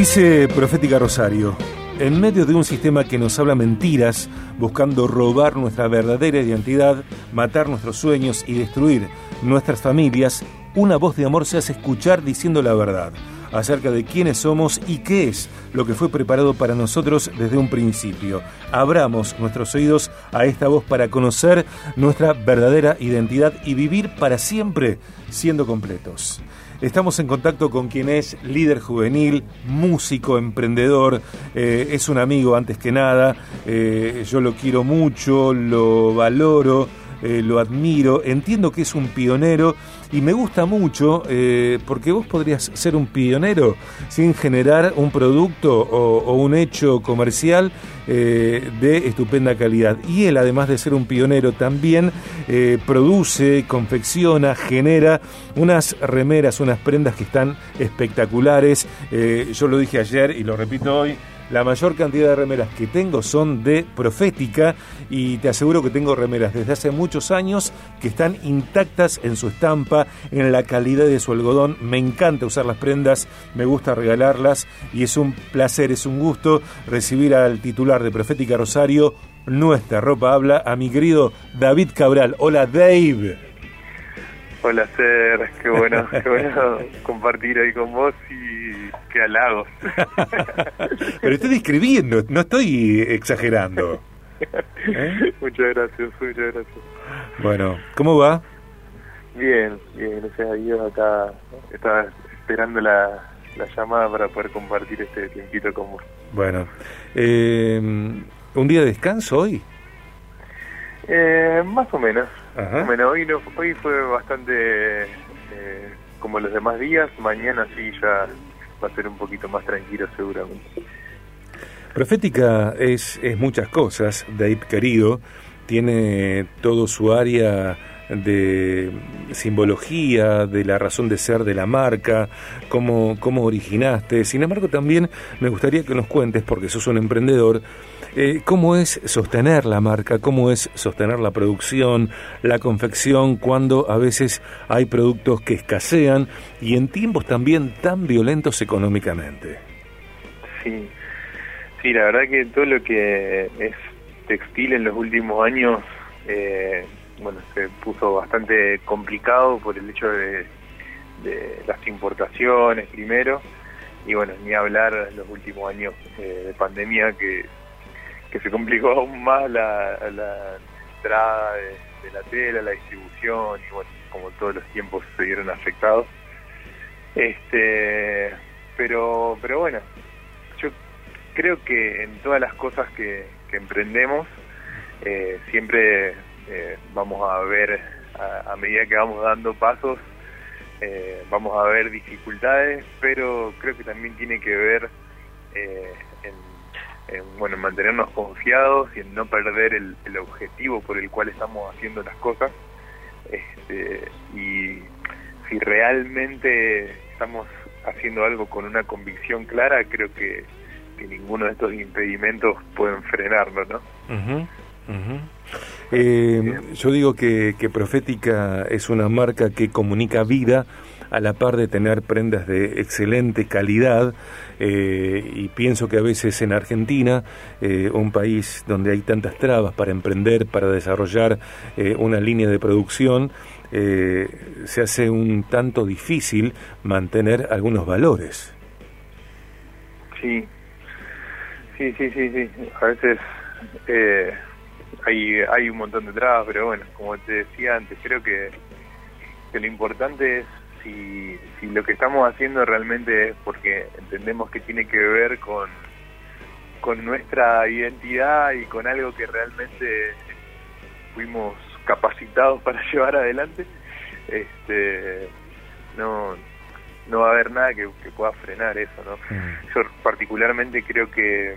Dice Profética Rosario, en medio de un sistema que nos habla mentiras, buscando robar nuestra verdadera identidad, matar nuestros sueños y destruir nuestras familias, una voz de amor se hace escuchar diciendo la verdad acerca de quiénes somos y qué es lo que fue preparado para nosotros desde un principio. Abramos nuestros oídos a esta voz para conocer nuestra verdadera identidad y vivir para siempre siendo completos. Estamos en contacto con quien es líder juvenil, músico, emprendedor, eh, es un amigo antes que nada, eh, yo lo quiero mucho, lo valoro, eh, lo admiro, entiendo que es un pionero y me gusta mucho eh, porque vos podrías ser un pionero sin generar un producto o, un hecho comercial eh, de estupenda calidad. Y él, además de ser un pionero, también produce, confecciona, genera unas remeras, unas prendas que están espectaculares. yo lo dije ayer y lo repito hoy la mayor cantidad de remeras que tengo son de Profética y te aseguro que tengo remeras desde hace muchos años que están intactas en su estampa, en la calidad de su algodón. Me encanta usar las prendas, me gusta regalarlas y es un placer, es un gusto recibir al titular de Profética Rosario, Nuestra Ropa Habla, a mi querido David Cabral. Hola Dave. Hola, Ser, qué bueno, qué bueno compartir ahí con vos y qué halagos. Pero estoy escribiendo, no estoy exagerando. ¿Eh? Muchas gracias, muchas gracias. Bueno, ¿cómo va? Bien, bien, gracias a Dios acá estaba esperando la, la llamada para poder compartir este tiempito con vos. Bueno, eh, ¿un día de descanso hoy? Eh, más o menos. Bueno, hoy, no, hoy fue bastante eh, como los demás días. Mañana sí ya va a ser un poquito más tranquilo seguramente. Profética es, es muchas cosas, Dave querido. Tiene todo su área de simbología, de la razón de ser de la marca, cómo, cómo originaste. Sin embargo, también me gustaría que nos cuentes, porque sos un emprendedor, eh, cómo es sostener la marca, cómo es sostener la producción, la confección, cuando a veces hay productos que escasean y en tiempos también tan violentos económicamente. Sí, sí, la verdad que todo lo que es textil en los últimos años eh, bueno, se puso bastante complicado por el hecho de, las importaciones primero y bueno, ni hablar los últimos años eh, de pandemia que, que se complicó aún más la, entrada de, la tela, la distribución y bueno, como todos los tiempos se vieron afectados. Este, pero, pero bueno, yo creo que en todas las cosas que, emprendemos eh, siempre eh, vamos a ver a, medida que vamos dando pasos, eh, vamos a ver dificultades, pero creo que también tiene que ver eh, en, bueno, mantenernos confiados y en no perder el, objetivo por el cual estamos haciendo las cosas. Este, y si realmente estamos haciendo algo con una convicción clara, creo que, ninguno de estos impedimentos pueden frenarlo, ¿no? Eh, yo digo que, Profética es una marca que comunica vida a la par de tener prendas de excelente calidad eh, y pienso que a veces en Argentina, eh, un país donde hay tantas trabas para emprender, para desarrollar una línea de producción, se hace un tanto difícil mantener algunos valores. Sí, sí, sí, sí, sí. A veces hay, hay un montón de trabas, pero bueno, como te decía antes, creo que, que lo importante es si, si lo que estamos haciendo realmente es porque entendemos que tiene que ver con, con nuestra identidad y con algo que realmente fuimos capacitados para llevar adelante, este no no va a haber nada que, pueda frenar eso, ¿no? Mm. Yo particularmente creo que,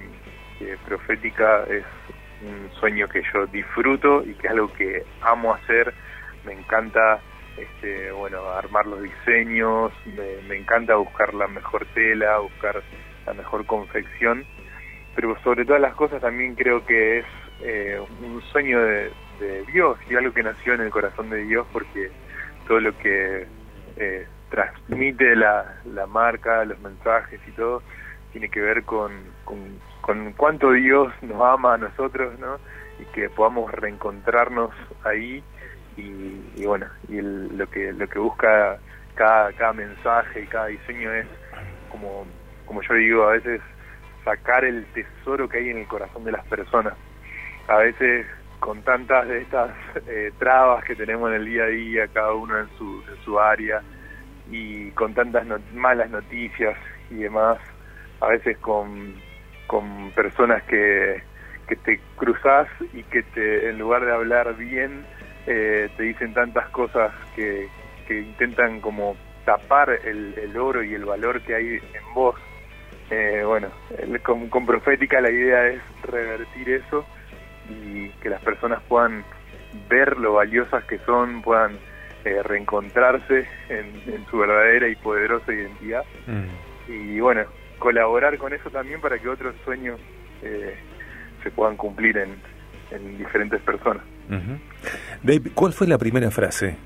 que Profética es un sueño que yo disfruto y que es algo que amo hacer. Me encanta este, bueno, armar los diseños, me, encanta buscar la mejor tela, buscar la mejor confección, pero sobre todas las cosas también creo que es eh, un sueño de, Dios y algo que nació en el corazón de Dios porque todo lo que eh, transmite la, la marca, los mensajes y todo, tiene que ver con, con, cuánto Dios nos ama a nosotros, ¿no? Y que podamos reencontrarnos ahí y, bueno, y lo que lo que busca cada, cada mensaje y cada diseño es como, como yo digo, a veces sacar el tesoro que hay en el corazón de las personas. A veces con tantas de estas eh, trabas que tenemos en el día a día, cada uno en su, en su área, y con tantas malas noticias y demás, a veces con, con personas que, que te cruzas y que te, en lugar de hablar bien, eh, te dicen tantas cosas que, que intentan como tapar el, el, oro y el valor que hay en vos. Eh, bueno, con, con Profética la idea es revertir eso y que las personas puedan ver lo valiosas que son, puedan eh, reencontrarse en, su verdadera y poderosa identidad. Mm. Y bueno, colaborar con eso también para que otros sueños eh, se puedan cumplir en, en diferentes personas. Dave, ¿cuál fue la primera frase?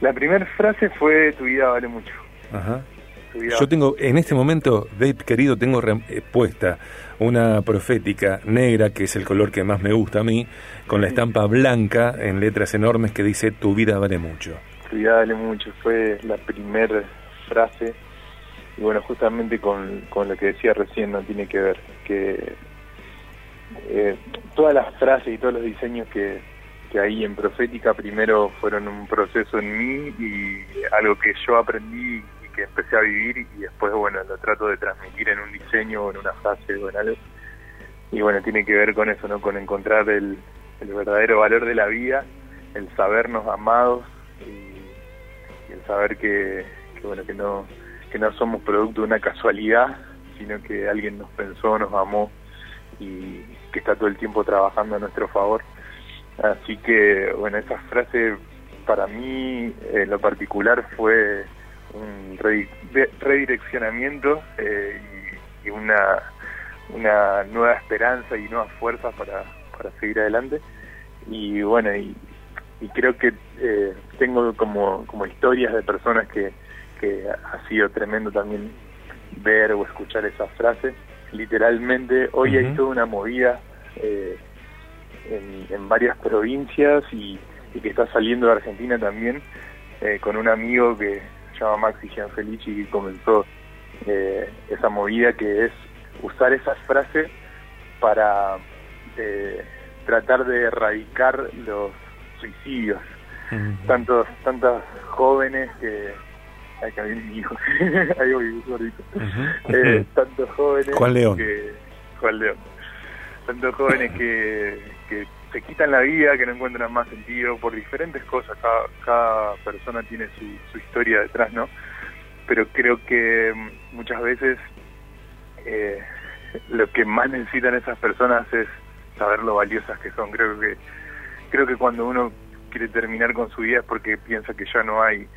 La primera frase fue tu vida vale mucho. Ajá. Yo tengo, en este momento, Dave querido, tengo eh, puesta una profética negra, que es el color que más me gusta a mí, con la estampa blanca en letras enormes que dice tu vida vale mucho. Tu vida vale mucho, fue la primera frase y bueno, justamente con, con lo que decía recién no tiene que ver, que eh, todas las frases y todos los diseños que, que hay en Profética primero fueron un proceso en mí y algo que yo aprendí que empecé a vivir y después, bueno, lo trato de transmitir en un diseño o en una frase o en algo. Y bueno, tiene que ver con eso, ¿no? Con encontrar el, verdadero valor de la vida, el sabernos amados y, el saber que, bueno, que no, que no somos producto de una casualidad, sino que alguien nos pensó, nos amó y que está todo el tiempo trabajando a nuestro favor. Así que, bueno, esa frase para mí en lo particular fue un redireccionamiento eh, y, una, una nueva esperanza y nuevas fuerzas para, para seguir adelante. Y bueno, y, creo que eh, tengo como, como historias de personas que, que ha sido tremendo también ver o escuchar esas frases. Literalmente, hoy hay toda una movida eh, en, en, varias provincias y, y, que está saliendo de Argentina también, con un amigo que, se llama Maxi Gianfelici y comenzó eh, esa movida que es usar esas frases para eh, tratar de erradicar los suicidios. Tantos, tantas jóvenes que Ay, que mi hijo. Ahí voy, gordito. eh, tantos jóvenes Juan León. que Juan León. Tantos jóvenes que, que se quitan la vida, que no encuentran más sentido por diferentes cosas. Cada, cada persona tiene su, su historia detrás, ¿no? Pero creo que mm, muchas veces eh, lo que más necesitan esas personas es saber lo valiosas que son. Creo que creo que cuando uno quiere terminar con su vida es porque piensa que ya no hay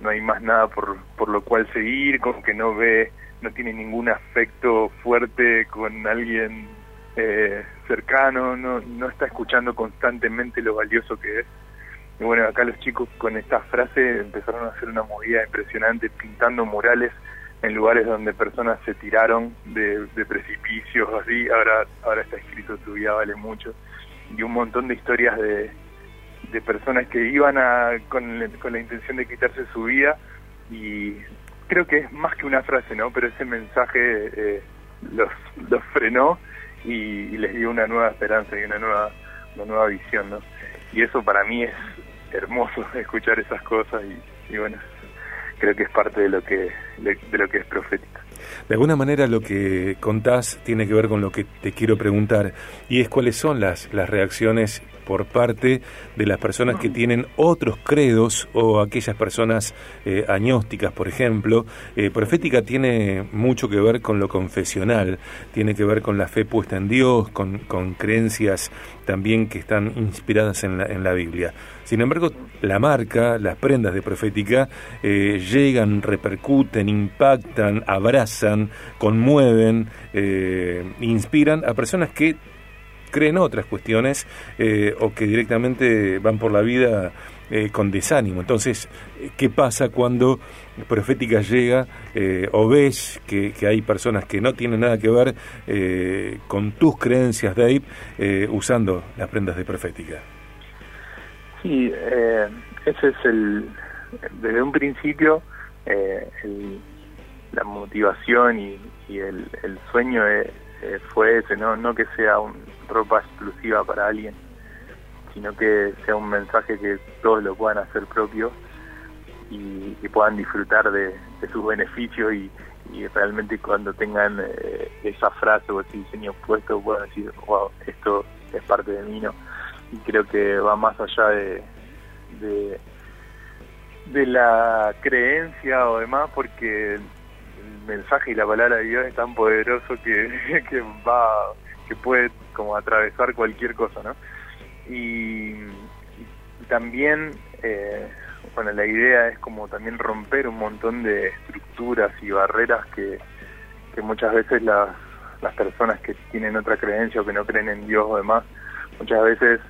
no hay más nada por por lo cual seguir, con que no ve no tiene ningún afecto fuerte con alguien eh, cercano, no, no está escuchando constantemente lo valioso que es. Y bueno, acá los chicos con esta frase empezaron a hacer una movida impresionante, pintando murales en lugares donde personas se tiraron de, de precipicios, así, ahora, ahora está escrito tu vida vale mucho, y un montón de historias de, de personas que iban a, con, con la intención de quitarse su vida, y creo que es más que una frase, ¿no? Pero ese mensaje eh, los, frenó y, les dio una nueva esperanza y una nueva, una nueva visión, ¿no? Y eso para mí es hermoso escuchar esas cosas y, bueno, creo que es parte de lo que de, lo que es profética. De alguna manera lo que contás tiene que ver con lo que te quiero preguntar y es cuáles son las, las reacciones por parte de las personas que tienen otros credos o aquellas personas eh, agnósticas, por ejemplo. Eh, profética tiene mucho que ver con lo confesional, tiene que ver con la fe puesta en Dios, con, creencias también que están inspiradas en la, en la Biblia. Sin embargo, la marca, las prendas de profética eh, llegan, repercuten, impactan, abrazan, conmueven, inspiran a personas que creen otras cuestiones eh, o que directamente van por la vida eh, con desánimo. Entonces, ¿qué pasa cuando Profética llega o ves que, hay personas que no tienen nada que ver con tus creencias, Dave, usando las prendas de Profética? Sí, ese es el, desde un principio, el, la motivación y, el, sueño fue ese, ¿no? no que sea un, ropa exclusiva para alguien, sino que sea un mensaje que todos lo puedan hacer propio y, puedan disfrutar de, sus beneficios y, realmente cuando tengan eh, esa frase o ese diseño puesto puedan decir, wow, esto es parte de mí, ¿no? Y creo que va más allá de, de, de la creencia o demás, porque mensaje y la palabra de Dios es tan poderoso que va que puede como atravesar cualquier cosa no y, también eh, bueno la idea es como también romper un montón de estructuras y barreras que, que muchas veces las las personas que tienen otra creencia o que no creen en Dios o demás muchas veces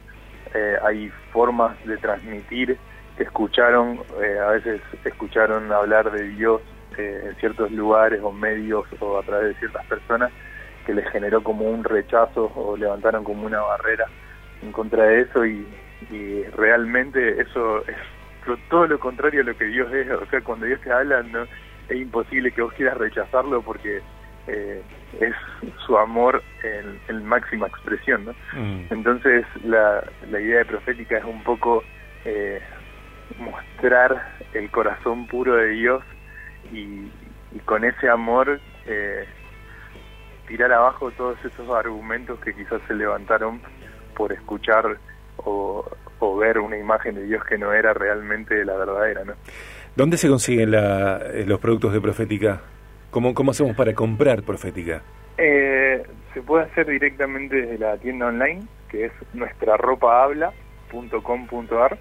eh, hay formas de transmitir que escucharon eh, a veces escucharon hablar de Dios en ciertos lugares o medios o a través de ciertas personas que les generó como un rechazo o levantaron como una barrera en contra de eso y, realmente eso es todo lo contrario a lo que Dios es, o sea, cuando Dios te habla no, es imposible que vos quieras rechazarlo porque eh, es su amor en, máxima expresión, ¿no? Mm. Entonces la, la idea de profética es un poco eh, mostrar el corazón puro de Dios y, con ese amor eh, tirar abajo todos esos argumentos que quizás se levantaron por escuchar o, ver una imagen de Dios que no era realmente la verdadera. ¿no? ¿Dónde se consiguen eh, los productos de Profética? ¿Cómo, ¿Cómo hacemos para comprar Profética? Eh, se puede hacer directamente desde la tienda online, que es nuestraropahabla.com.ar,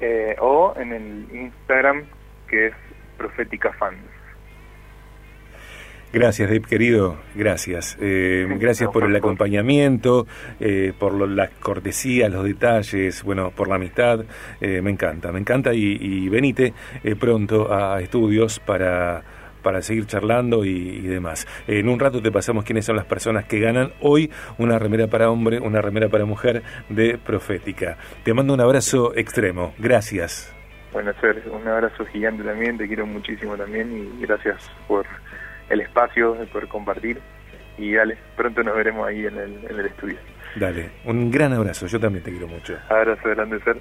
eh, o en el Instagram, que es Profética Fans. Gracias, Dave, querido. Gracias. Eh, gracias por el acompañamiento, eh, por las cortesías, los detalles, bueno, por la amistad. Eh, me encanta, me encanta. Y, venite pronto a estudios para, para seguir charlando y, y, demás. En un rato te pasamos quiénes son las personas que ganan hoy una remera para hombre, una remera para mujer de Profética. Te mando un abrazo extremo. Gracias. Bueno, Ser, un abrazo gigante también, te quiero muchísimo también y gracias por el espacio de poder compartir. Y dale, pronto nos veremos ahí en el, en el estudio. Dale, un gran abrazo, yo también te quiero mucho. Abrazo grande, Ser.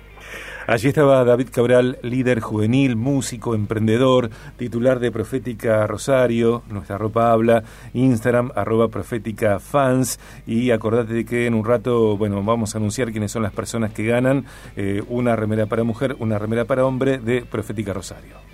Allí estaba David Cabral, líder juvenil, músico, emprendedor, titular de Profética Rosario, nuestra ropa habla, Instagram, arroba Profética Fans, y acordate de que en un rato, bueno, vamos a anunciar quiénes son las personas que ganan eh, una remera para mujer, una remera para hombre de Profética Rosario.